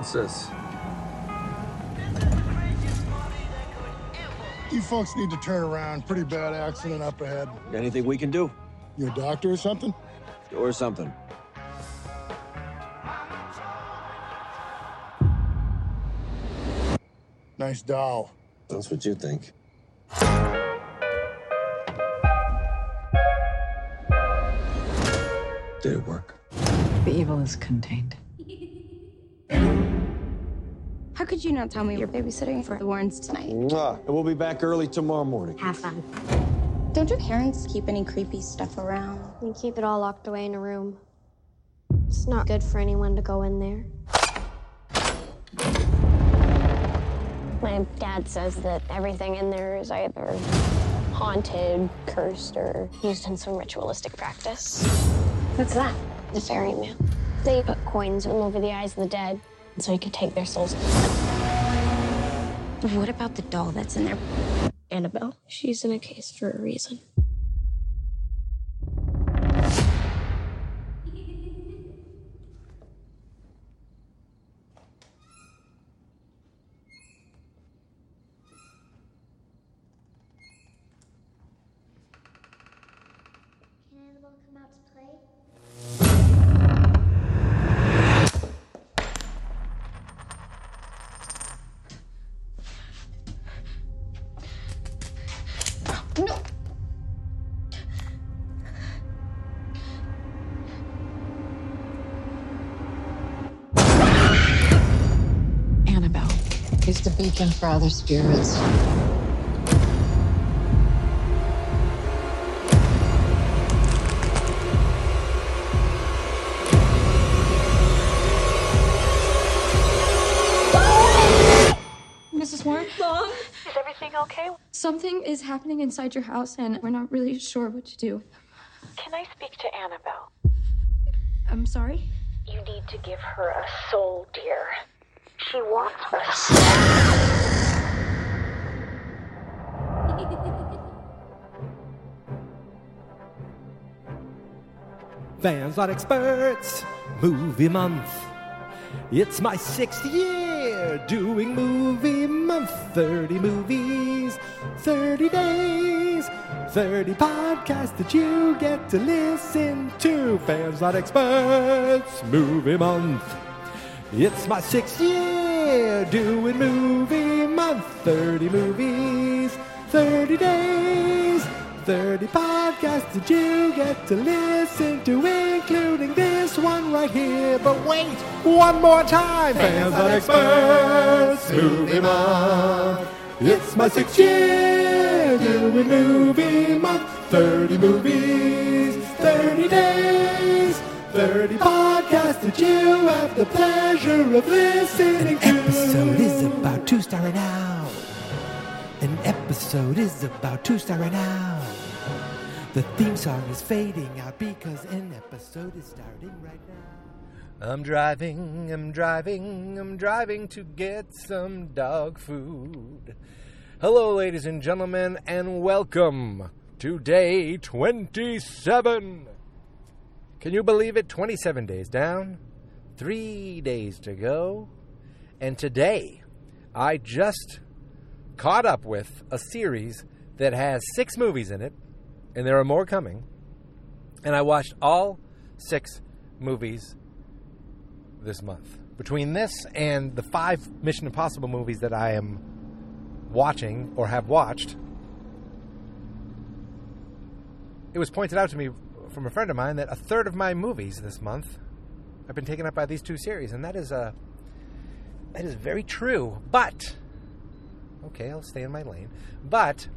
What's this? You folks need to turn around. Pretty bad accident up ahead. Anything we can do? You a doctor or something? Or something. Nice doll. That's what you think. Did it work? The evil is contained. How could you not tell me you're babysitting for the Warrens tonight? Mwah. And we'll be back early tomorrow morning. Have fun. Don't your parents keep any creepy stuff around? We keep it all locked away in a room. It's not good for anyone to go in there. My dad says that everything in there is either haunted, cursed, or used in some ritualistic practice. What's that? The ferryman. They put coins over the eyes of the dead so he could take their souls. What about the doll that's in there? Annabelle, she's in a case for a reason. Can Annabelle come out to play? Is the beacon for other spirits. Mrs. Warren? Mom? Is everything okay? Something is happening inside your house, and we're not really sure what to do. Can I speak to Annabelle? I'm sorry? You need to give her a soul, dear. She wants soul. Fans not experts, movie month. It's my sixth year doing movie month. 30 movies, 30 days, 30 podcasts that you get to listen to. Fans not experts, movie month. It's my sixth year doing movie month. 30 movies, 30 days, 30 podcasts that you get to listen to, including this one right here. But wait, one more time. Fans not experts, movie month. It's my sixth year doing movie month. 30 movies, 30 days, 30 podcasts that you have the pleasure of listening to. episode is about to start right now. An episode is about to start right now. The theme song is fading out because an episode is starting right now. I'm driving, I'm driving, I'm driving to get some dog food. Hello, ladies and gentlemen, and welcome to day 27. Can you believe it? 27 days down, three days to go. And today, I just caught up with a series that has six movies in it, and there are more coming. And I watched all six movies this month. Between this and the five Mission Impossible movies that I am watching or have watched, it was pointed out to me from a friend of mine that a third of my movies this month have been taken up by these two series, and that is uh, that is very true. But okay, I'll stay in my lane. But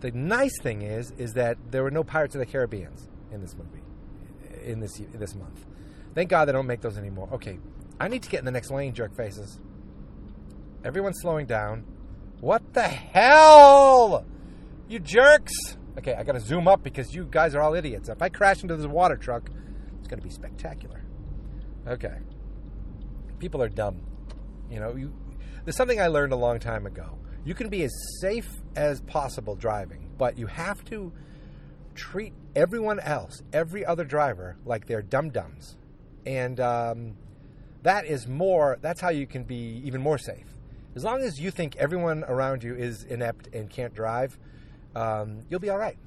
the nice thing is, is that there were no Pirates of the Caribbeans in this movie, in this in this month. Thank God they don't make those anymore. Okay, I need to get in the next lane, jerk faces. Everyone's slowing down. What the hell? You jerks! Okay, I gotta zoom up because you guys are all idiots. If I crash into this water truck, it's gonna be spectacular. Okay. People are dumb. You know, you there's something I learned a long time ago. You can be as safe as possible driving, but you have to treat everyone else, every other driver, like they're dum dums. And um, that is more. That's how you can be even more safe. As long as you think everyone around you is inept and can't drive, um, you'll be all right.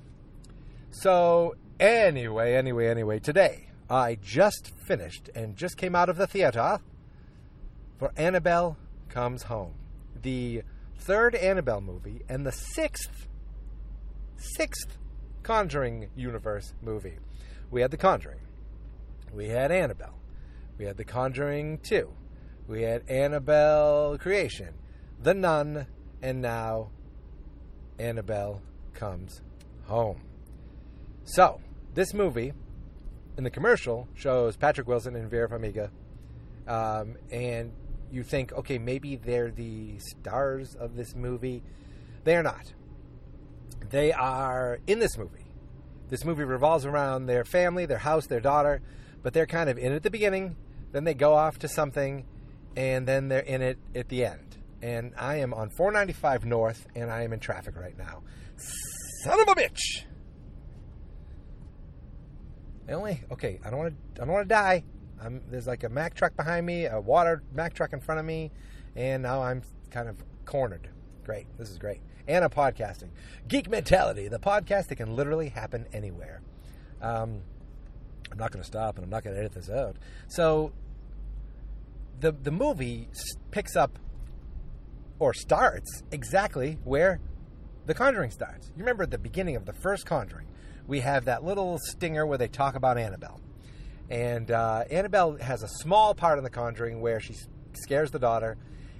So anyway, anyway, anyway, today I just finished and just came out of the theater for Annabelle Comes Home, the third Annabelle movie and the sixth, sixth Conjuring universe movie. We had The Conjuring, we had Annabelle, we had The Conjuring 2, we had Annabelle Creation, The Nun, and now Annabelle Comes Home. So, this movie in the commercial shows Patrick Wilson and Vera Farmiga, um, and you think, okay, maybe they're the stars of this movie. They are not. They are in this movie. This movie revolves around their family, their house, their daughter, but they're kind of in it at the beginning, then they go off to something, and then they're in it at the end. And I am on 495 North, and I am in traffic right now. Son of a bitch! I only okay. I don't want to. I don't want to die. I'm, there's like a Mack truck behind me, a water Mack truck in front of me, and now I'm kind of cornered. Great. This is great. And I'm podcasting. Geek Mentality, the podcast that can literally happen anywhere. Um, I'm not going to stop, and I'm not going to edit this out. So the the movie picks up or starts exactly where The Conjuring starts. You remember at the beginning of the first Conjuring, we have that little stinger where they talk about Annabelle. And uh, Annabelle has a small part in The Conjuring where she scares the daughter,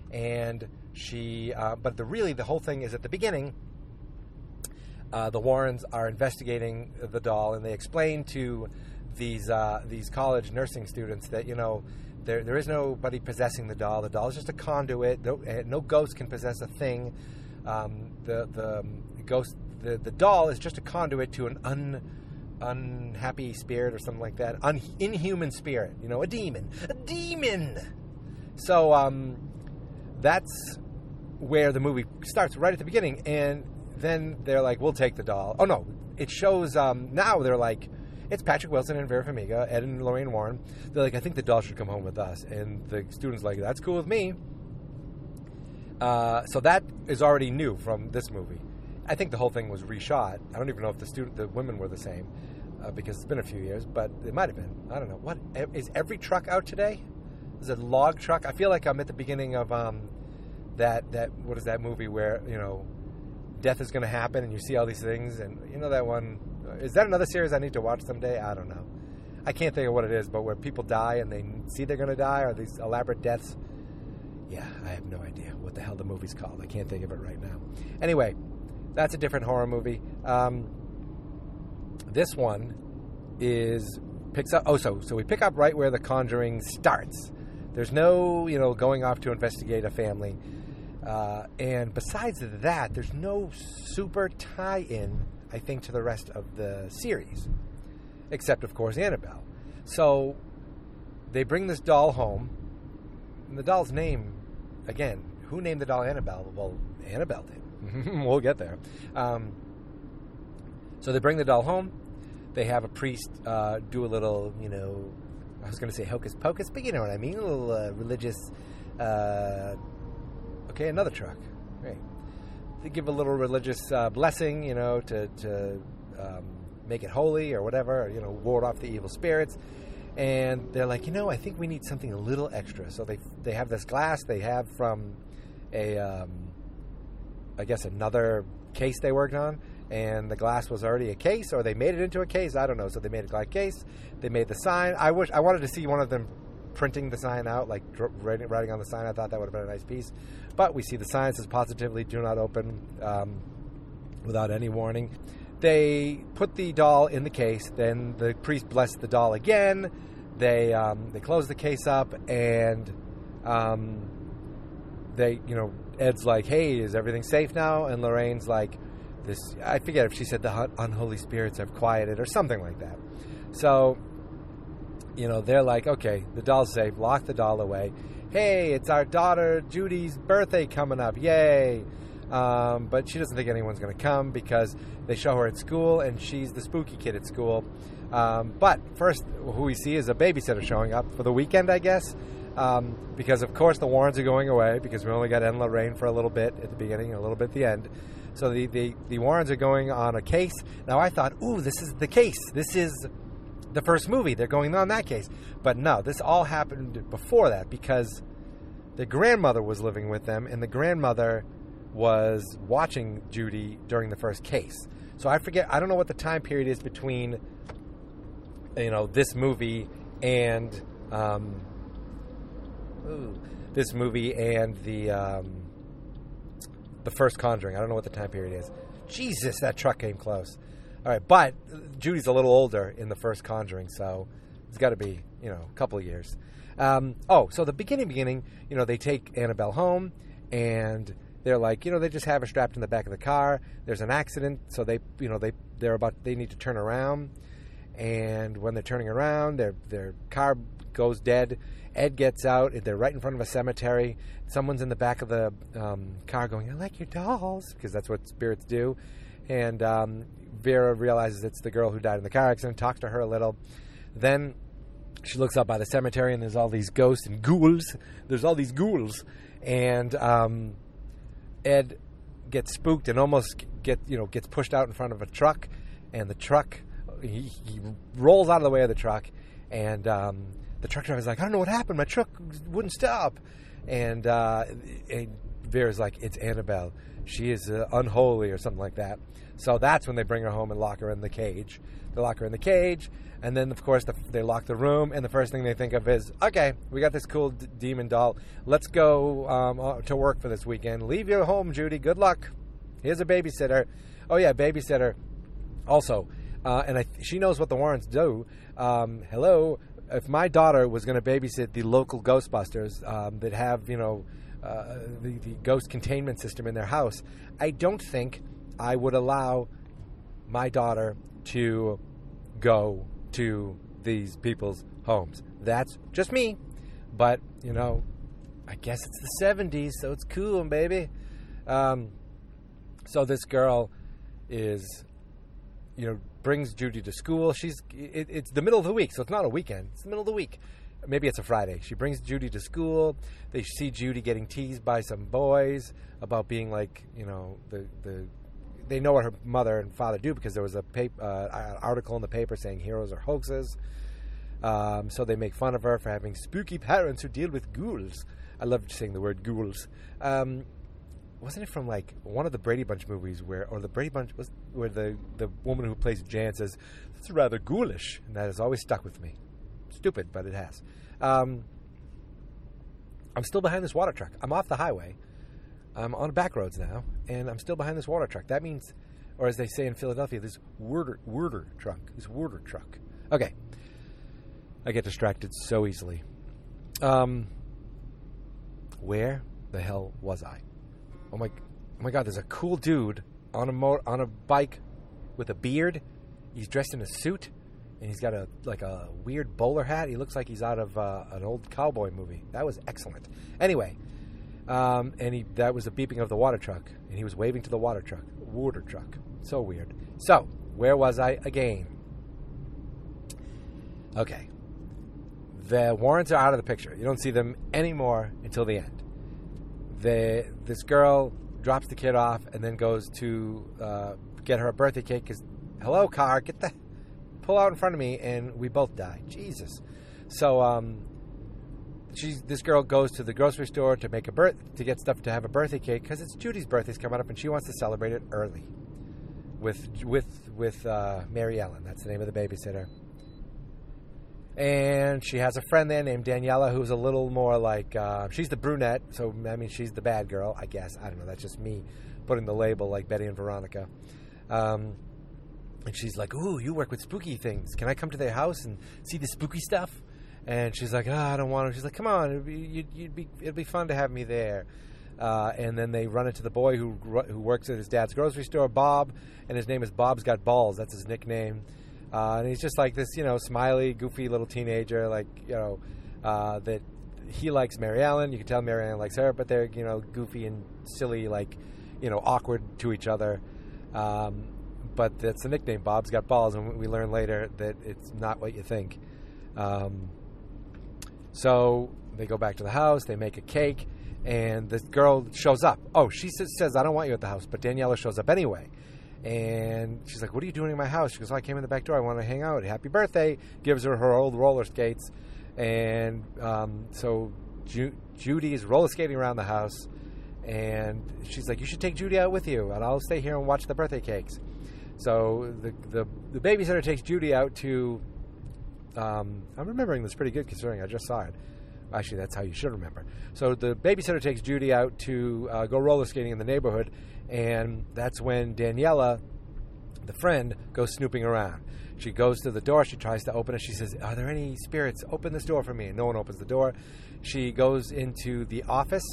and she, uh, but the really the whole thing is at the beginning. Uh, the Warrens are investigating the doll, and they explain to these uh, these college nursing students that you know there there is nobody possessing the doll. The doll is just a conduit. No, eh, no ghost can possess a thing. Um, the the um, ghost the, the doll is just a conduit to an un unhappy spirit or something like that. Un, inhuman spirit. You know, a demon. A demon. So um, that's where the movie starts right at the beginning, and then they're like, "We'll take the doll." Oh no, it shows um, now they're like, "It's Patrick Wilson and Vera Farmiga, Ed and Lorraine Warren." They're like, "I think the doll should come home with us," and the students like, "That's cool with me." Uh, so that is already new from this movie. I think the whole thing was reshot. I don't even know if the student, the women were the same, uh, because it's been a few years, but it might have been. I don't know. What is every truck out today? Is it a log truck? I feel like I'm at the beginning of um, that that what is that movie where you know death is going to happen and you see all these things and you know that one is that another series I need to watch someday? I don't know. I can't think of what it is, but where people die and they see they're going to die or these elaborate deaths. Yeah, I have no idea what the hell the movie's called. I can't think of it right now. Anyway, that's a different horror movie. Um, this one is picks up. Oh, so so we pick up right where The Conjuring starts. There's no you know going off to investigate a family, uh, and besides that, there's no super tie-in. I think to the rest of the series, except of course Annabelle. So they bring this doll home. And the doll's name, again, who named the doll Annabelle? Well, Annabelle did. we'll get there. Um, so they bring the doll home. They have a priest uh, do a little, you know, I was going to say hocus pocus, but you know what I mean, a little uh, religious. Uh, okay, another truck. Great. They give a little religious uh, blessing, you know, to to um, make it holy or whatever, you know, ward off the evil spirits. And they're like, you know, I think we need something a little extra. So they they have this glass they have from a, um, I guess another case they worked on, and the glass was already a case, or they made it into a case. I don't know. So they made a glass case. They made the sign. I wish I wanted to see one of them printing the sign out, like writing, on the sign. I thought that would have been a nice piece. But we see the sign says positively do not open um, without any warning. They put the doll in the case. Then the priest blessed the doll again. They um, they close the case up and um, they you know Ed's like, hey, is everything safe now? And Lorraine's like, this I forget if she said the unholy spirits have quieted or something like that. So you know they're like, okay, the doll's safe. Lock the doll away. Hey, it's our daughter Judy's birthday coming up. Yay! Um, but she doesn't think anyone's going to come because they show her at school and she's the spooky kid at school. Um, but first, who we see is a babysitter showing up for the weekend, I guess. Um, because of course the Warrens are going away because we only got Ed and for a little bit at the beginning, a little bit at the end. So the, the, the Warrens are going on a case. Now I thought, ooh, this is the case. This is the first movie. They're going on that case. But no, this all happened before that because the grandmother was living with them, and the grandmother was watching Judy during the first case. So I forget. I don't know what the time period is between, you know, this movie and um, ooh, this movie and the um, the first Conjuring. I don't know what the time period is. Jesus, that truck came close. All right, but Judy's a little older in the first Conjuring, so it's got to be you know a couple of years. Um, oh, so the beginning, beginning, you know, they take Annabelle home, and they're like, you know, they just have her strapped in the back of the car. There's an accident, so they, you know, they they're about they need to turn around, and when they're turning around, their their car goes dead. Ed gets out. They're right in front of a cemetery. Someone's in the back of the um, car going, "I like your dolls," because that's what spirits do. And um, Vera realizes it's the girl who died in the car accident. Talks to her a little. Then she looks up by the cemetery, and there's all these ghosts and ghouls. There's all these ghouls, and um, Ed gets spooked and almost get you know gets pushed out in front of a truck, and the truck he, he rolls out of the way of the truck, and um, the truck driver's like, I don't know what happened. My truck wouldn't stop, and, uh, and Vera's like, it's Annabelle. She is uh, unholy or something like that. So that's when they bring her home and lock her in the cage. They lock her in the cage, and then of course the, they lock the room. And the first thing they think of is, okay, we got this cool d- demon doll. Let's go um, uh, to work for this weekend. Leave your home, Judy. Good luck. Here's a babysitter. Oh yeah, babysitter. Also, uh, and I, she knows what the Warrens do. Um, hello, if my daughter was going to babysit the local Ghostbusters um, that have, you know, uh, the, the ghost containment system in their house, I don't think I would allow my daughter to go to these people's homes. That's just me. But, you know, I guess it's the 70s, so it's cool, baby. Um, so this girl is, you know, brings Judy to school. She's it, it's the middle of the week, so it's not a weekend. It's the middle of the week. Maybe it's a Friday. She brings Judy to school. They see Judy getting teased by some boys about being like, you know, the the. They know what her mother and father do because there was a paper, uh, article in the paper saying heroes are hoaxes. Um, so they make fun of her for having spooky parents who deal with ghouls. I love saying the word ghouls. Um, wasn't it from like one of the Brady Bunch movies where, or the Brady Bunch was where the the woman who plays Jan says that's rather ghoulish, and that has always stuck with me. Stupid, but it has. Um, I'm still behind this water truck. I'm off the highway. I'm on back roads now, and I'm still behind this water truck. That means, or as they say in Philadelphia, this worder worder truck. This worder truck. Okay. I get distracted so easily. Um, where the hell was I? Oh my, oh my God! There's a cool dude on a mo- on a bike with a beard. He's dressed in a suit, and he's got a like a weird bowler hat. He looks like he's out of uh, an old cowboy movie. That was excellent. Anyway, um, and he that was the beeping of the water truck, and he was waving to the water truck, water truck. So weird. So where was I again? Okay, the Warrens are out of the picture. You don't see them anymore until the end the this girl drops the kid off and then goes to uh, get her a birthday cake because hello car get the pull out in front of me and we both die jesus so um she's this girl goes to the grocery store to make a birth to get stuff to have a birthday cake because it's judy's birthday's coming up and she wants to celebrate it early with with with uh, mary ellen that's the name of the babysitter and she has a friend there named Daniela who's a little more like uh, she's the brunette, so I mean she's the bad girl, I guess. I don't know. That's just me putting the label like Betty and Veronica. Um, and she's like, "Ooh, you work with spooky things. Can I come to their house and see the spooky stuff?" And she's like, oh, "I don't want to." She's like, "Come on, it'd be, you'd, you'd be, it'd be fun to have me there." Uh, and then they run into the boy who who works at his dad's grocery store, Bob, and his name is Bob's Got Balls. That's his nickname. Uh, and he's just like this, you know, smiley, goofy little teenager, like you know, uh, that he likes Mary Ellen. You can tell Mary Ellen likes her, but they're you know goofy and silly, like you know, awkward to each other. Um, but that's the nickname. Bob's got balls, and we learn later that it's not what you think. Um, so they go back to the house. They make a cake, and the girl shows up. Oh, she says, I don't want you at the house, but Daniela shows up anyway. And she's like, "What are you doing in my house?" She goes, oh, "I came in the back door. I want to hang out. Happy birthday!" Gives her her old roller skates, and um, so Ju- Judy is roller skating around the house, and she's like, "You should take Judy out with you, and I'll stay here and watch the birthday cakes." So the the, the babysitter takes Judy out to. Um, I'm remembering this pretty good considering I just saw it. Actually, that's how you should remember. So the babysitter takes Judy out to uh, go roller skating in the neighborhood, and that's when Daniela, the friend, goes snooping around. She goes to the door. She tries to open it. She says, "Are there any spirits? Open this door for me." And no one opens the door. She goes into the office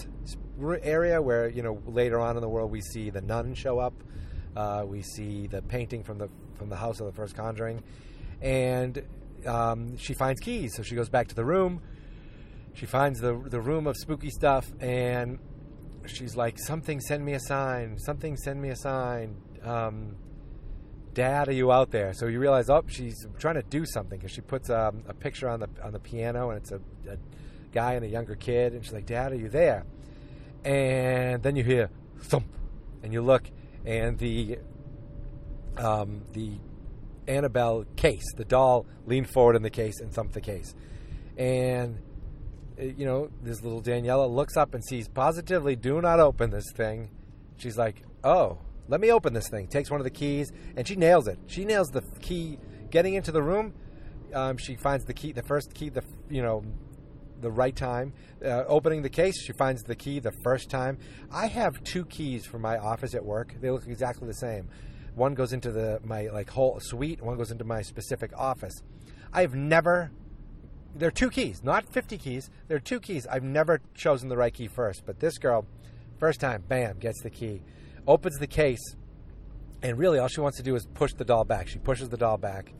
area where you know later on in the world we see the nun show up. Uh, we see the painting from the from the house of the first Conjuring, and um, she finds keys. So she goes back to the room. She finds the the room of spooky stuff, and she's like, "Something, send me a sign. Something, send me a sign." Um, Dad, are you out there? So you realize, oh, she's trying to do something because she puts um, a picture on the on the piano, and it's a, a guy and a younger kid, and she's like, "Dad, are you there?" And then you hear thump, and you look, and the um, the Annabelle case, the doll, leaned forward in the case and thumped the case, and uh, you know this little Daniela looks up and sees positively, "Do not open this thing." She's like, "Oh." Let me open this thing. Takes one of the keys and she nails it. She nails the key getting into the room. Um, she finds the key, the first key, the you know, the right time. Uh, opening the case, she finds the key the first time. I have two keys for my office at work. They look exactly the same. One goes into the my like whole suite. One goes into my specific office. I've never. There are two keys, not fifty keys. There are two keys. I've never chosen the right key first, but this girl, first time, bam, gets the key opens the case, and really all she wants to do is push the doll back. She pushes the doll back.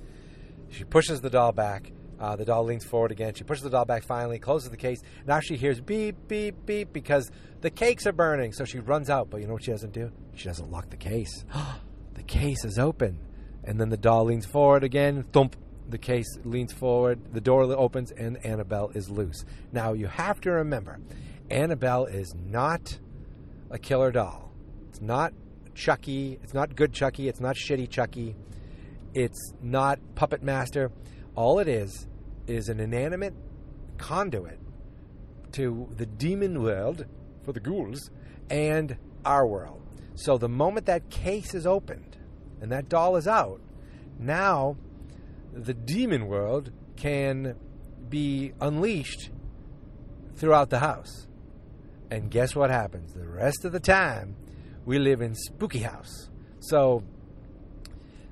She pushes the doll back. Uh, the doll leans forward again. She pushes the doll back finally, closes the case. Now she hears beep, beep, beep because the cakes are burning. So she runs out. But you know what she doesn't do? She doesn't lock the case. the case is open. And then the doll leans forward again. Thump. The case leans forward. The door opens, and Annabelle is loose. Now you have to remember Annabelle is not a killer doll. It's not Chucky. It's not good Chucky. It's not shitty Chucky. It's not Puppet Master. All it is is an inanimate conduit to the demon world for the ghouls and our world. So the moment that case is opened and that doll is out, now the demon world can be unleashed throughout the house. And guess what happens? The rest of the time, we live in Spooky House. So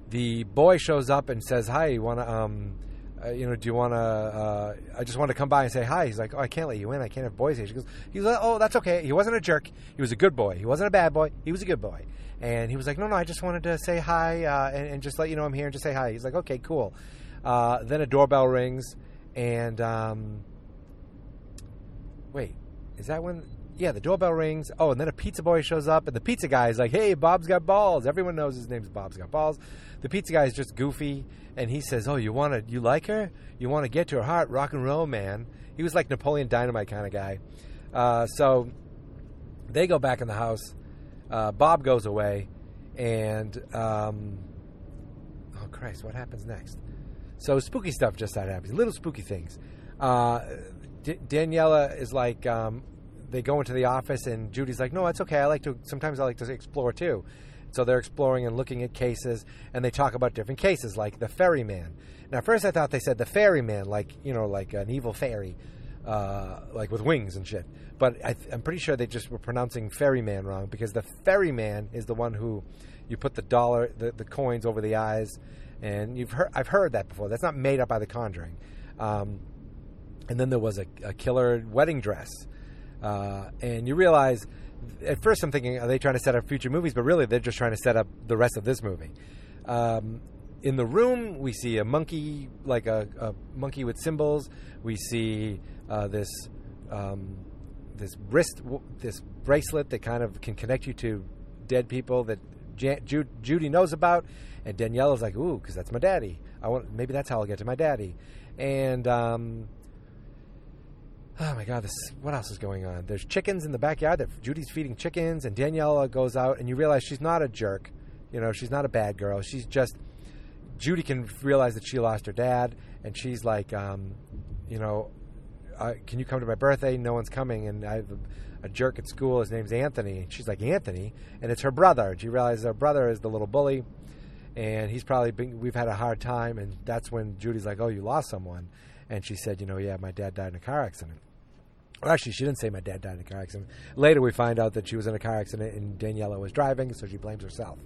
the boy shows up and says, "Hi, you want to, um, uh, you know, do you want to? Uh, I just want to come by and say hi." He's like, "Oh, I can't let you in. I can't have boys here." She goes, "He's like, oh, that's okay. He wasn't a jerk. He was a good boy. He wasn't a bad boy. He was a good boy." And he was like, "No, no, I just wanted to say hi uh, and, and, just let you know I'm here and just say hi." He's like, "Okay, cool." Uh, then a doorbell rings, and um, wait, is that when? yeah, the doorbell rings. Oh, and then a pizza boy shows up, and the pizza guy is like, "Hey, Bob's got balls." Everyone knows his name's Bob's got balls. The pizza guy is just goofy, and he says, "Oh, you want to? You like her? You want to get to her heart? Rock and roll, man." He was like Napoleon Dynamite kind of guy. Uh, so they go back in the house. Uh, Bob goes away, and um, oh Christ, what happens next? So spooky stuff just started happening. Little spooky things. Uh, D- Daniela is like, um, they go into the office and Judy's like, "No, it's okay. I like to sometimes I like to explore too." So they're exploring and looking at cases, and they talk about different cases, like the ferryman. Now, first I thought they said the ferryman, like you know, like an evil fairy, uh, like with wings and shit. But I am pretty sure they just were pronouncing ferryman wrong because the ferryman is the one who you put the dollar, the, the coins over the eyes, and you've heard I've heard that before. That's not made up by The Conjuring. Um, and then there was a, a killer wedding dress uh, and you realize, at first I'm thinking, are they trying to set up future movies? But really, they're just trying to set up the rest of this movie. Um, in the room, we see a monkey, like a, a monkey with cymbals. We see uh, this um, this wrist, this bracelet that kind of can connect you to dead people that Jan- Ju- Judy knows about. And Danielle is like, ooh, because that's my daddy. I want maybe that's how I'll get to my daddy. And um, Oh my God! This what else is going on? There's chickens in the backyard. That Judy's feeding chickens, and Daniela goes out, and you realize she's not a jerk. You know, she's not a bad girl. She's just Judy can realize that she lost her dad, and she's like, um, you know, uh, can you come to my birthday? No one's coming, and I have a, jerk at school. His name's Anthony. And she's like Anthony, and it's her brother. And she realizes her brother is the little bully, and he's probably been, we've had a hard time. And that's when Judy's like, oh, you lost someone, and she said, you know, yeah, my dad died in a car accident. Actually, she didn't say my dad died in a car accident. Later, we find out that she was in a car accident and Daniela was driving, so she blames herself.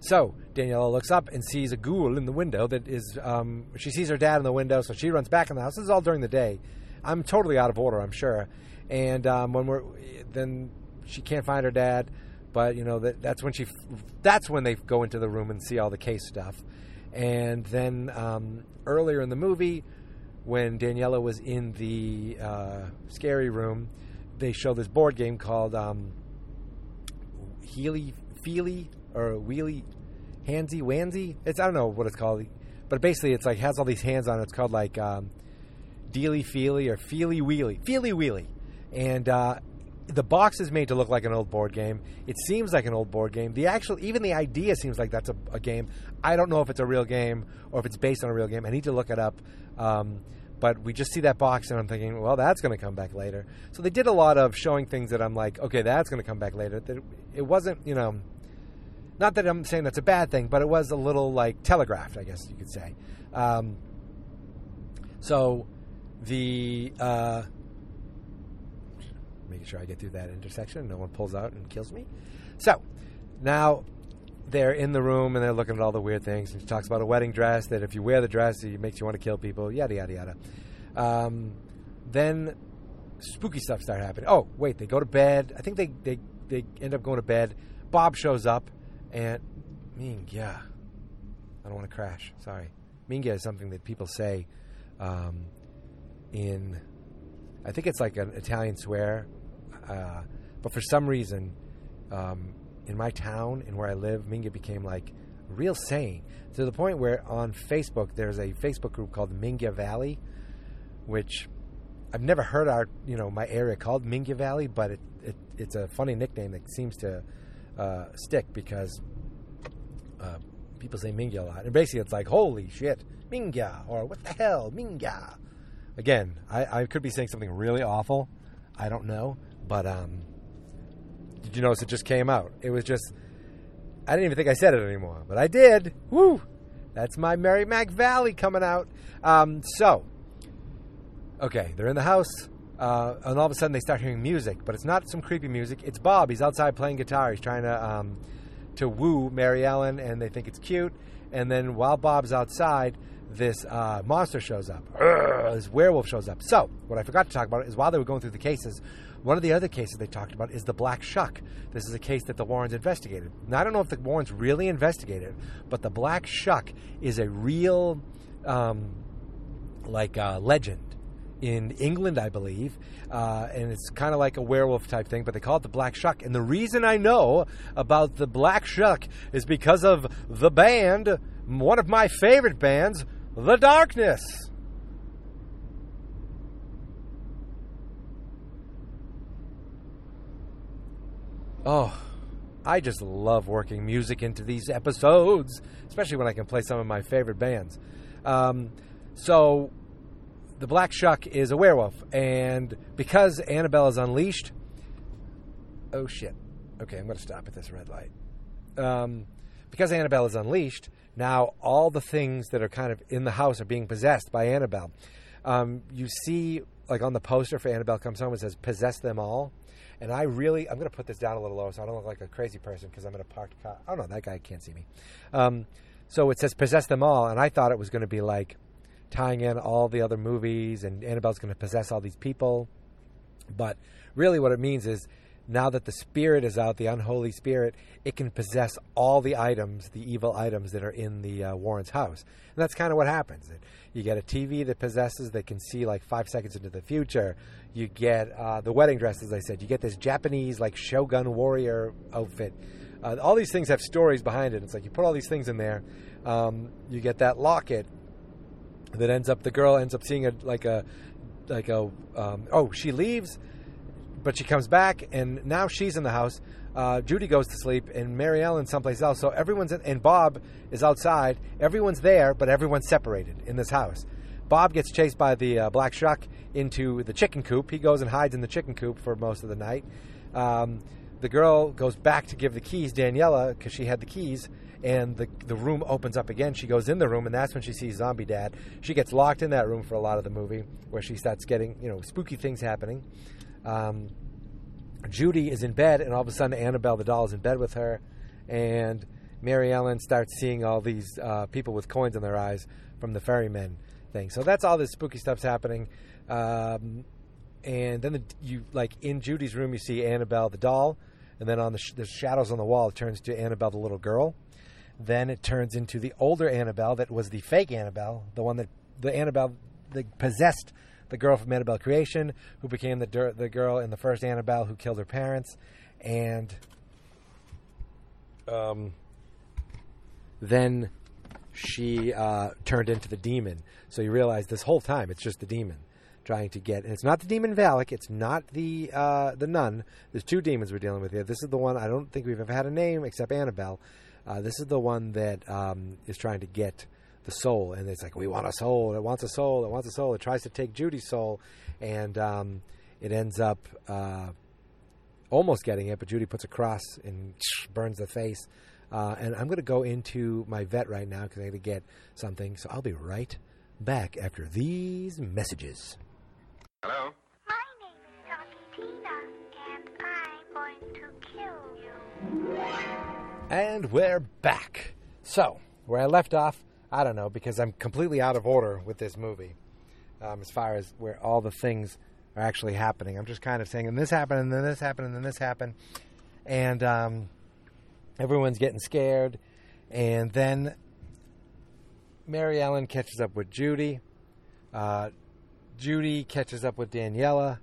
So Daniela looks up and sees a ghoul in the window. That is, um, she sees her dad in the window, so she runs back in the house. This is all during the day. I'm totally out of order, I'm sure. And um, when we're then she can't find her dad, but you know that that's when she that's when they go into the room and see all the case stuff. And then um, earlier in the movie, when Daniela was in the uh, scary room, they show this board game called um, Healy Feely or Wheelie Handsy Wansy. It's I don't know what it's called, but basically it's like has all these hands on it. It's called like um, Dealy Feely or Feely Wheelie, Feely Wheelie, and uh, the box is made to look like an old board game. It seems like an old board game. The actual, even the idea seems like that's a, a game. I don't know if it's a real game or if it's based on a real game. I need to look it up. Um, but we just see that box and I'm thinking, well, that's going to come back later. So they did a lot of showing things that I'm like, okay, that's going to come back later. That it wasn't, you know, not that I'm saying that's a bad thing, but it was a little like telegraphed, I guess you could say. Um, so the uh, making sure I get through that intersection, no one pulls out and kills me. So now they're in the room and they're looking at all the weird things. And she talks about a wedding dress that if you wear the dress, it makes you want to kill people. Yada yada yada. Um, then spooky stuff start happening. Oh wait, they go to bed. I think they they they end up going to bed. Bob shows up and Mingya. I don't want to crash. Sorry. Mingya is something that people say um, in. I think it's like an Italian swear, uh, but for some reason, um, in my town and where I live, Minga became like a real saying to the point where on Facebook there's a Facebook group called Minga Valley, which I've never heard our you know my area called Minga Valley, but it, it it's a funny nickname that seems to uh, stick because uh, people say Minga a lot, and basically it's like holy shit, Minga, or what the hell, Minga. Again, I, I could be saying something really awful. I don't know, but um, did you notice it just came out? It was just I didn't even think I said it anymore, but I did. Woo! That's my Merrimack Valley coming out. Um, so, okay, they're in the house, uh, and all of a sudden they start hearing music, but it's not some creepy music. It's Bob. He's outside playing guitar. He's trying to um, to woo Mary Ellen, and they think it's cute. And then while Bob's outside, this uh, monster shows up. Urgh, this werewolf shows up. So, what I forgot to talk about is while they were going through the cases, one of the other cases they talked about is the Black Shuck. This is a case that the Warrens investigated. Now, I don't know if the Warrens really investigated, but the Black Shuck is a real, um, like, uh, legend in England, I believe, uh, and it's kind of like a werewolf type thing, but they call it the Black Shuck. And the reason I know about the Black Shuck is because of the band, one of my favorite bands, The Darkness. Oh, I just love working music into these episodes, especially when I can play some of my favorite bands. Um, so, the Black Shuck is a werewolf, and because Annabelle is unleashed, oh shit. Okay, I'm going to stop at this red light. Um, because Annabelle is unleashed, now all the things that are kind of in the house are being possessed by Annabelle. Um, you see, like on the poster for Annabelle Comes Home, it says "Possess them all." And I really, I'm going to put this down a little lower so I don't look like a crazy person because I'm in a parked car. Oh no, that guy can't see me. Um, so it says "Possess them all," and I thought it was going to be like tying in all the other movies, and Annabelle's going to possess all these people. But really, what it means is now that the spirit is out, the unholy spirit, it can possess all the items, the evil items that are in the uh, Warren's house. And that's kind of what happens. You get a TV that possesses, that can see like five seconds into the future. You get uh, the wedding dress, as I said. You get this Japanese, like, shogun warrior outfit. Uh, all these things have stories behind it. It's like you put all these things in there. Um, you get that locket that ends up, the girl ends up seeing a, like a like a um, oh she leaves, but she comes back and now she's in the house. Uh, Judy goes to sleep and Mary Ellen someplace else. So everyone's in, and Bob is outside. Everyone's there, but everyone's separated in this house. Bob gets chased by the uh, black shuck into the chicken coop. He goes and hides in the chicken coop for most of the night. Um, the girl goes back to give the keys, Daniela, because she had the keys, and the the room opens up again. She goes in the room, and that's when she sees Zombie Dad. She gets locked in that room for a lot of the movie, where she starts getting you know spooky things happening. Um, Judy is in bed, and all of a sudden Annabelle the doll is in bed with her, and Mary Ellen starts seeing all these uh, people with coins in their eyes from the ferryman thing. So that's all this spooky stuff's happening. Um, and then the, you like in Judy's room, you see Annabelle the doll, and then on the, sh- the shadows on the wall, it turns to Annabelle the little girl. Then it turns into the older Annabelle that was the fake Annabelle, the one that the Annabelle that possessed the girl from Annabelle Creation, who became the the girl in the first Annabelle who killed her parents, and um, then she uh, turned into the demon. So you realize this whole time it's just the demon trying to get. And it's not the demon Valak. It's not the uh, the nun. There's two demons we're dealing with here. This is the one I don't think we've ever had a name except Annabelle. Uh, this is the one that um, is trying to get the soul, and it's like we want a soul. It wants a soul. It wants a soul. It tries to take Judy's soul, and um, it ends up uh, almost getting it. But Judy puts a cross and burns the face. Uh, and I'm going to go into my vet right now because I got to get something. So I'll be right back after these messages. Hello? My name is Talky Tina, and I'm going to kill you. And we're back. So, where I left off, I don't know, because I'm completely out of order with this movie um, as far as where all the things are actually happening. I'm just kind of saying, and this happened, and then this happened, and then this happened. And um, everyone's getting scared. And then Mary Ellen catches up with Judy. Uh, Judy catches up with Daniela,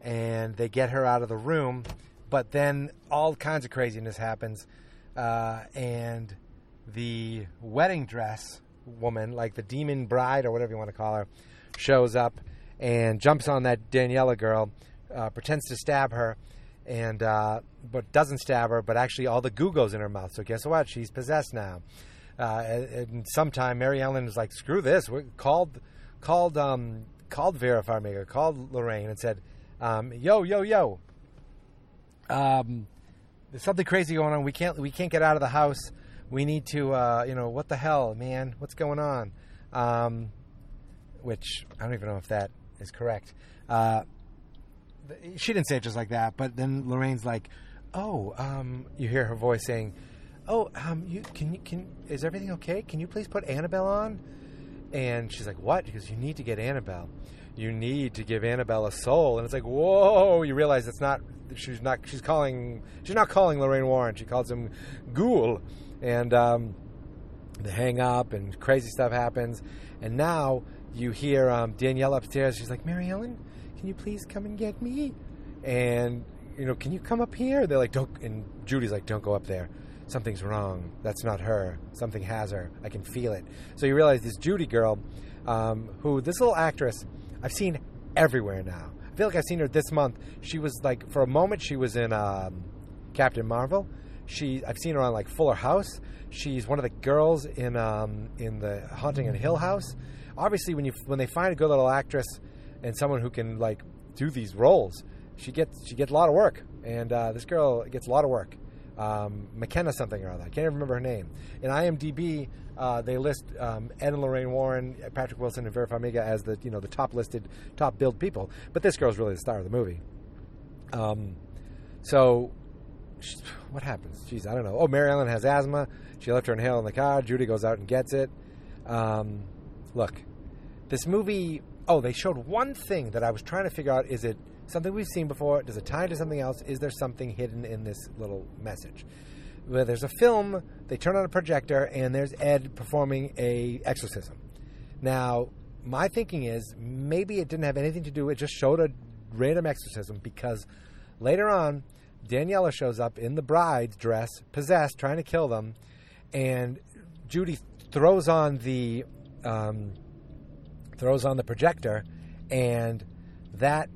and they get her out of the room. But then all kinds of craziness happens, uh, and the wedding dress woman, like the demon bride or whatever you want to call her, shows up and jumps on that Daniela girl, uh, pretends to stab her, and uh, but doesn't stab her. But actually, all the goo goes in her mouth. So guess what? She's possessed now. Uh, and, sometime Mary Ellen is like, "Screw this!" We called called um, called Vera Farmiga, called Lorraine, and said, um, "Yo, yo, yo." Um, there's something crazy going on. We can't we can't get out of the house. We need to uh, you know what the hell, man? What's going on? Um, which I don't even know if that is correct. Uh, she didn't say it just like that, but then Lorraine's like, "Oh, um, you hear her voice saying, "Oh, um, you can you can is everything okay? Can you please put Annabelle on?" And she's like, "What?" Because you need to get Annabelle. You need to give Annabelle a soul. And it's like, whoa! You realize it's not. She's not. She's calling. She's not calling Lorraine Warren. She calls him Ghoul. And um, they hang up, and crazy stuff happens. And now you hear um, Danielle upstairs. She's like, Mary Ellen, can you please come and get me? And you know, can you come up here? They're like, don't. And Judy's like, don't go up there something's wrong. That's not her. Something has her. I can feel it. So you realize this Judy girl, um, who this little actress, I've seen everywhere now. I feel like I've seen her this month. She was like, for a moment, she was in um, Captain Marvel. She, I've seen her on like Fuller House. She's one of the girls in um, in the Haunting in Hill House. Obviously, when you when they find a good little actress and someone who can like do these roles, she gets she gets a lot of work. And uh, this girl gets a lot of work um, McKenna something or other. I can't even remember her name. In IMDb, uh, they list um, Ed and Lorraine Warren, Patrick Wilson, and Vera Farmiga as the you know the top listed, top billed people. But this girl's really the star of the movie. Um, so, what happens? Jeez, I don't know. Oh, Mary Ellen has asthma. She left her inhaler in the car. Judy goes out and gets it. Um, look, this movie. Oh, they showed one thing that I was trying to figure out. Is it something we've seen before? Does it tie to something else? Is there something hidden in this little message? Where there's a film, they turn on a projector, and there's Ed performing a exorcism. Now, my thinking is maybe it didn't have anything to do. It just showed a random exorcism because later on, Daniela shows up in the bride's dress, possessed, trying to kill them, and Judy throws on the um, throws on the projector, and that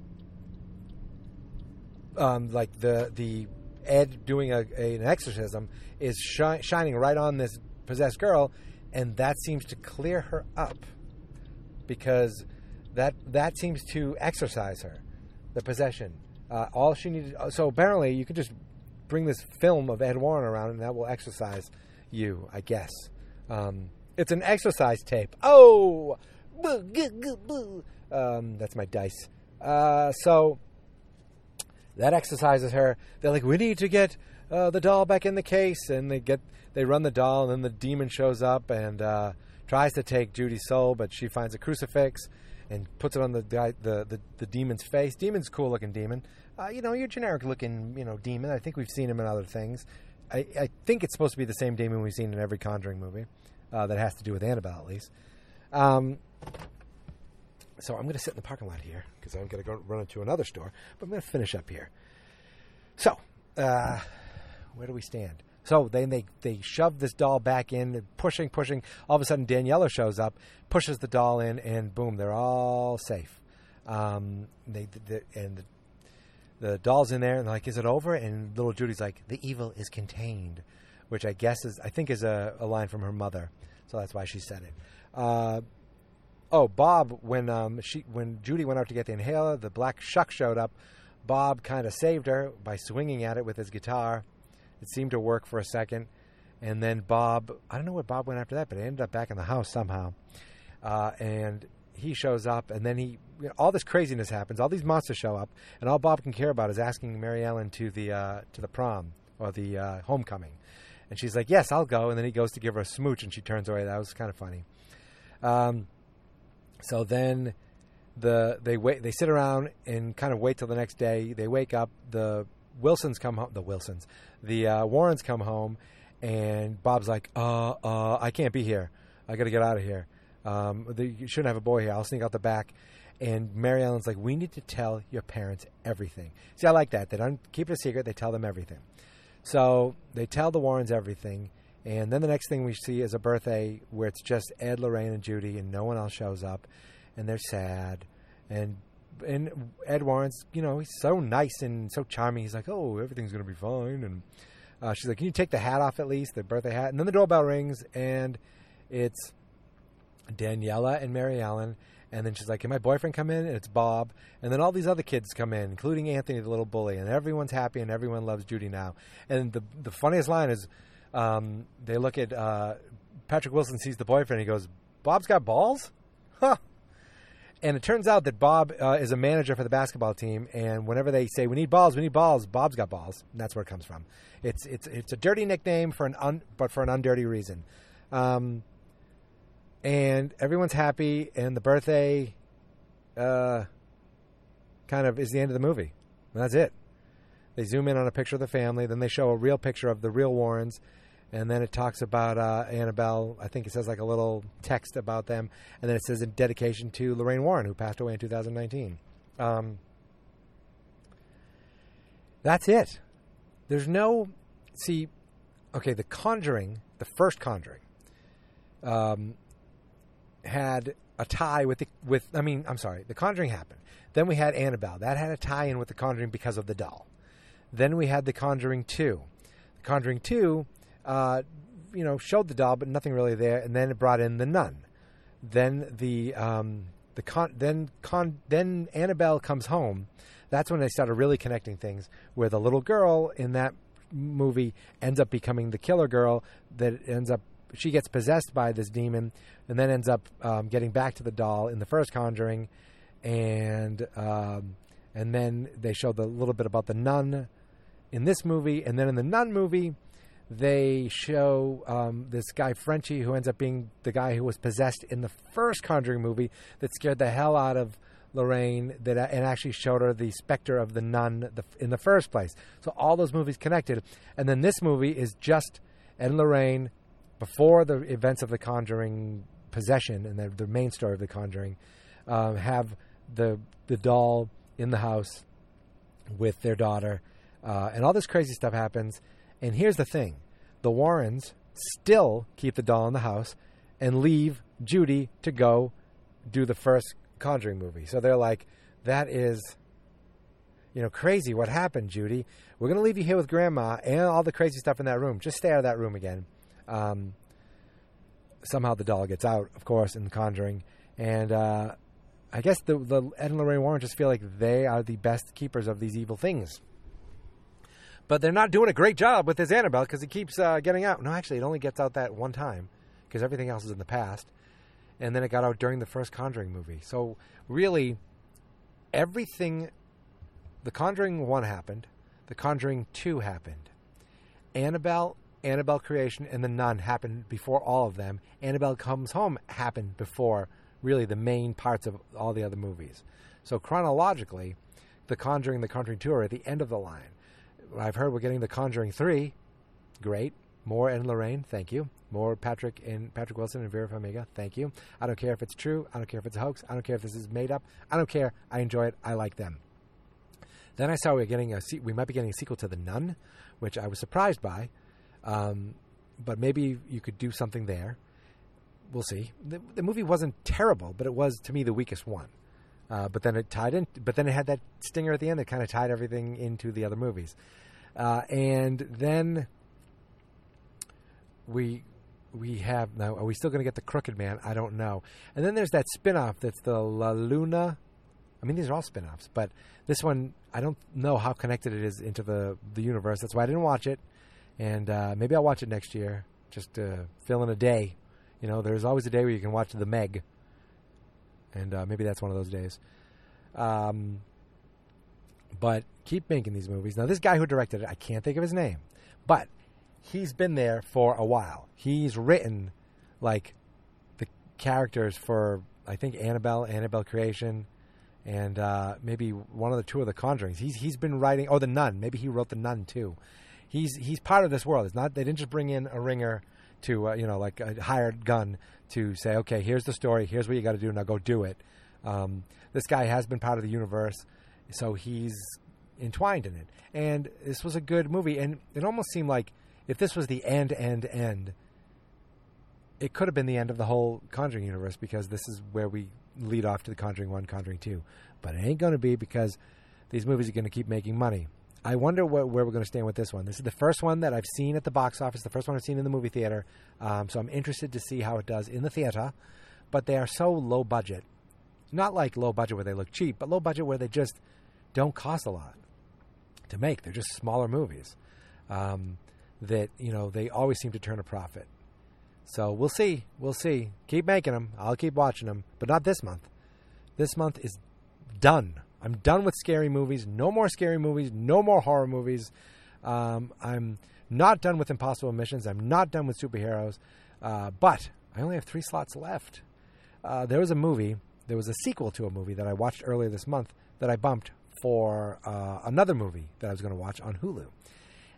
um, like the the Ed doing a, a- an exorcism is shi- shining right on this possessed girl, and that seems to clear her up because that that seems to exorcise her, the possession. Uh, all she needed. So apparently, you could just bring this film of Ed Warren around, and that will exercise you. I guess um, it's an exercise tape. Oh, Boo, goo, goo, boo. um, that's my dice. Uh, so that exercises her. They're like, we need to get uh, the doll back in the case, and they get they run the doll, and then the demon shows up and uh, tries to take Judy's soul, but she finds a crucifix and puts it on the guy, the, the the demon's face. Demon's cool looking demon. Uh, you know, your generic looking you know demon. I think we've seen him in other things. I, I think it's supposed to be the same demon we've seen in every Conjuring movie uh, that has to do with Annabelle, at least. Um, so I'm going to sit in the parking lot here because I'm going to run into another store. But I'm going to finish up here. So, uh, where do we stand? So then they they shove this doll back in, pushing, pushing. All of a sudden, Daniela shows up, pushes the doll in, and boom, they're all safe. Um, they, they and the, doll's in there, and they're like, "Is it over?" And little Judy's like, "The evil is contained," which I guess is I think is a, a line from her mother, so that's why she said it. Uh, oh, Bob, when um, she when Judy went out to get the inhaler, the black shuck showed up. Bob kind of saved her by swinging at it with his guitar. It seemed to work for a second, and then Bob, I don't know where Bob went after that, but it ended up back in the house somehow. Uh, and he shows up, and then he you know, all this craziness happens. All these monsters show up, and all Bob can care about is asking Mary Ellen to the uh, to the prom or the uh, homecoming. And she's like, "Yes, I'll go." And then he goes to give her a smooch, and she turns away. That was kind of funny. Um, so then the they wait they sit around and kind of wait till the next day. They wake up. The Wilsons come home. The Wilsons, the uh, Warrens come home, and Bob's like, "Uh, uh, I can't be here. I got to get out of here. Um, the, you shouldn't have a boy here. I'll sneak out the back." And Mary Ellen's like, "We need to tell your parents everything." See, I like that. They don't keep it a secret. They tell them everything. So they tell the Warrens everything. And then the next thing we see is a birthday where it's just Ed, Lorraine, and Judy, and no one else shows up, and they're sad. And and Ed Warren's, you know, he's so nice and so charming. He's like, "Oh, everything's gonna be fine." And uh, she's like, "Can you take the hat off at least, the birthday hat?" And then the doorbell rings, and it's Daniela and Mary Ellen. And then she's like, Can my boyfriend come in? And it's Bob. And then all these other kids come in, including Anthony, the little bully. And everyone's happy and everyone loves Judy now. And the, the funniest line is um, they look at uh, Patrick Wilson sees the boyfriend. He goes, Bob's got balls? Huh. And it turns out that Bob uh, is a manager for the basketball team. And whenever they say, We need balls, we need balls, Bob's got balls. And that's where it comes from. It's, it's, it's a dirty nickname, for an un, but for an undirty reason. Um, and everyone's happy, and the birthday uh, kind of is the end of the movie. And that's it. They zoom in on a picture of the family, then they show a real picture of the real Warrens, and then it talks about uh, Annabelle. I think it says like a little text about them, and then it says in dedication to Lorraine Warren, who passed away in 2019. Um, that's it. There's no see. Okay, The Conjuring, the first Conjuring, um, had a tie with the with. I mean, I'm sorry, The Conjuring happened. Then we had Annabelle. That had a tie in with The Conjuring because of the doll. Then we had The Conjuring Two. The Conjuring Two, uh, you know, showed the doll, but nothing really there. And then it brought in the nun. Then the um, the con then con then Annabelle comes home. That's when they started really connecting things. Where the little girl in that movie ends up becoming the killer girl that ends up she gets possessed by this demon and then ends up um, getting back to the doll in the first conjuring. And um, and then they show the little bit about the nun in this movie. And then in the nun movie they show um, this guy Frenchie who ends up being the guy who was possessed in the first Conjuring movie that scared the hell out of Lorraine that and actually showed her the specter of the nun the, in the first place. So all those movies connected, and then this movie is just and Lorraine before the events of the Conjuring possession and the, the main story of the Conjuring um, have the the doll in the house with their daughter, uh, and all this crazy stuff happens. And here's the thing: the Warrens still keep the doll in the house and leave Judy to go do the first Conjuring movie. So they're like, that is, you know, crazy. What happened, Judy? We're going to leave you here with Grandma and all the crazy stuff in that room. Just stay out of that room again. Um, somehow the doll gets out, of course, in The Conjuring. And uh, I guess the, the Ed and Lorraine Warren just feel like they are the best keepers of these evil things. But they're not doing a great job with this Annabelle because it keeps uh, getting out. No, actually, it only gets out that one time because everything else is in the past. And then it got out during the first Conjuring movie. So, really, everything. The Conjuring 1 happened, The Conjuring 2 happened. Annabelle, Annabelle Creation, and The Nun happened before all of them. Annabelle Comes Home happened before really the main parts of all the other movies. So, chronologically, The Conjuring The Conjuring 2 are at the end of the line. I've heard we're getting The Conjuring 3. Great. More and Lorraine, thank you. More Patrick and Patrick Wilson and Vera Farmiga, thank you. I don't care if it's true. I don't care if it's a hoax. I don't care if this is made up. I don't care. I enjoy it. I like them. Then I saw we were getting a we might be getting a sequel to The Nun, which I was surprised by. Um, but maybe you could do something there. We'll see. The, the movie wasn't terrible, but it was to me the weakest one. Uh, but then it tied in. But then it had that stinger at the end that kind of tied everything into the other movies. Uh, and then we we have now. Are we still going to get the Crooked Man? I don't know. And then there's that spin-off that's the La Llorona. I mean, these are all spin-offs, but this one I don't know how connected it is into the the universe. That's why I didn't watch it. And uh, maybe I'll watch it next year, just to fill in a day. You know, there's always a day where you can watch the Meg, and uh, maybe that's one of those days. Um, but keep making these movies. Now, this guy who directed it, I can't think of his name, but he's been there for a while. He's written like the characters for I think Annabelle, Annabelle Creation, and uh, maybe one of the two of the Conjurings. He's he's been writing. Oh, the Nun. Maybe he wrote the Nun too. He's he's part of this world. It's not they didn't just bring in a ringer to uh, you know like a hired gun to say okay here's the story here's what you got to do now go do it. Um, this guy has been part of the universe, so he's entwined in it. And this was a good movie, and it almost seemed like if this was the end, end, end, it could have been the end of the whole Conjuring universe because this is where we lead off to the Conjuring 1, Conjuring 2. But it ain't going to be because these movies are going to keep making money. I wonder where, where we're going to stand with this one. This is the first one that I've seen at the box office, the first one I've seen in the movie theater. Um, so I'm interested to see how it does in the theater. But they are so low budget. Not like low budget where they look cheap, but low budget where they just don't cost a lot to make. They're just smaller movies. Um, that you know they always seem to turn a profit. So we'll see. We'll see. Keep making them. I'll keep watching them, but not this month. This month is done. I'm done with scary movies. No more scary movies. No more horror movies. Um, I'm not done with impossible missions. I'm not done with superheroes. Uh, but I only have three slots left. Uh, there was a movie. There was a sequel to a movie that I watched earlier this month that I bumped for uh, another movie that I was going to watch on Hulu.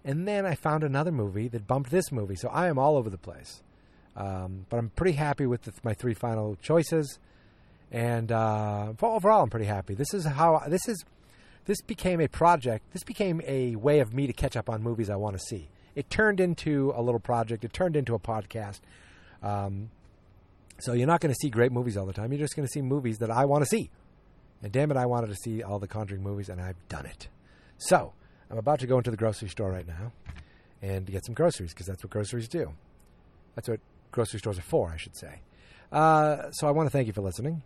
And then I found another movie that bumped this movie. So I am all over the place. Um, but I'm pretty happy with the, my three final choices. And uh, overall, I'm pretty happy. This is how this is. This became a project. This became a way of me to catch up on movies I want to see. It turned into a little project. It turned into a podcast. Um, so you're not going to see great movies all the time. You're just going to see movies that I want to see. And damn it, I wanted to see all the Conjuring movies, and I've done it. So I'm about to go into the grocery store right now and get some groceries because that's what groceries do. That's what grocery stores are for, I should say. Uh, so I want to thank you for listening.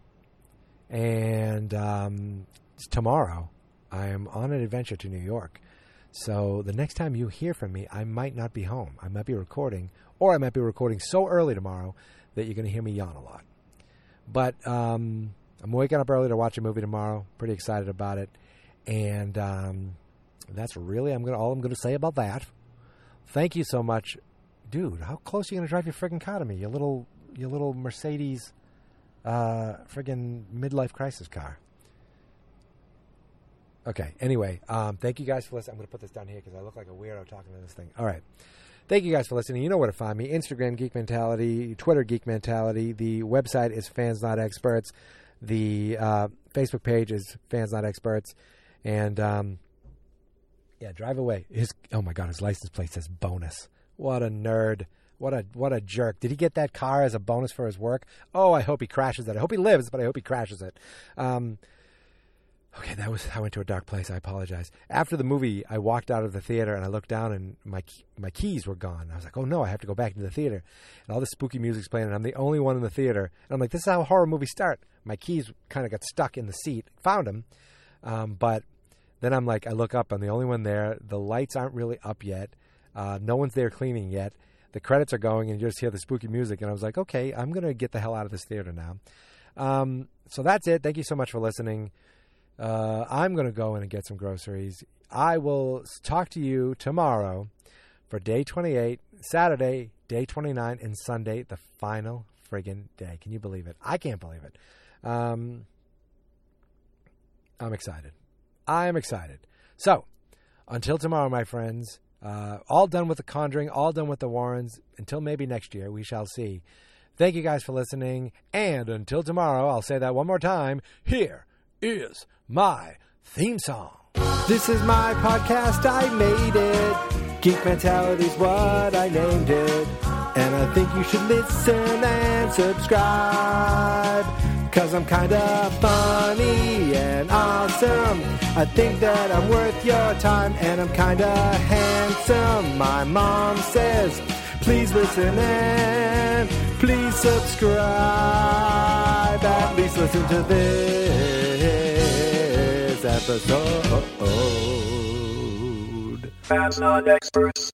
And um, tomorrow, I am on an adventure to New York. So the next time you hear from me, I might not be home. I might be recording, or I might be recording so early tomorrow that you're going to hear me yawn a lot. But um, I'm waking up early to watch a movie tomorrow. Pretty excited about it. And um, that's really I'm gonna all I'm gonna say about that. Thank you so much, dude. How close are you gonna drive your friggin' car to me? Your little your little Mercedes, uh, friggin' midlife crisis car. Okay. Anyway, um, thank you guys for listening. I'm gonna put this down here because I look like a weirdo talking to this thing. All right. Thank you guys for listening. You know where to find me: Instagram Geek Mentality, Twitter Geek Mentality. The website is Fans Not Experts. The uh, Facebook page is Fans Not Experts, and um, yeah, drive away. His oh my god, his license plate says bonus. What a nerd. What a what a jerk. Did he get that car as a bonus for his work? Oh, I hope he crashes it. I hope he lives, but I hope he crashes it. Um, Okay, that was I went to a dark place. I apologize. After the movie, I walked out of the theater and I looked down and my my keys were gone. I was like, "Oh no, I have to go back into the theater." And all the spooky music's playing and I'm the only one in the theater. And I'm like, "This is how horror movies start." My keys kind of got stuck in the seat. Found them. Um, but then I'm like, I look up, I'm the only one there. The lights aren't really up yet. Uh, no one's there cleaning yet. The credits are going, and you just hear the spooky music. And I was like, okay, I'm going to get the hell out of this theater now. Um, so that's it. Thank you so much for listening. Uh, I'm going to go in and get some groceries. I will talk to you tomorrow for day 28, Saturday, day 29, and Sunday, the final friggin' day. Can you believe it? I can't believe it. Um, I'm excited. I'm excited. So, until tomorrow, my friends, uh, all done with the Conjuring, all done with the Warrens. Until maybe next year, we shall see. Thank you guys for listening. And until tomorrow, I'll say that one more time. Here is my theme song. This is my podcast. I made it. Geek Mentality's what I named it. And I think you should listen and subscribe. Cause I'm kinda funny and awesome. I think that I'm worth your time and I'm kinda handsome. My mom says, please listen and please subscribe. At least listen to this episode. Fat Expert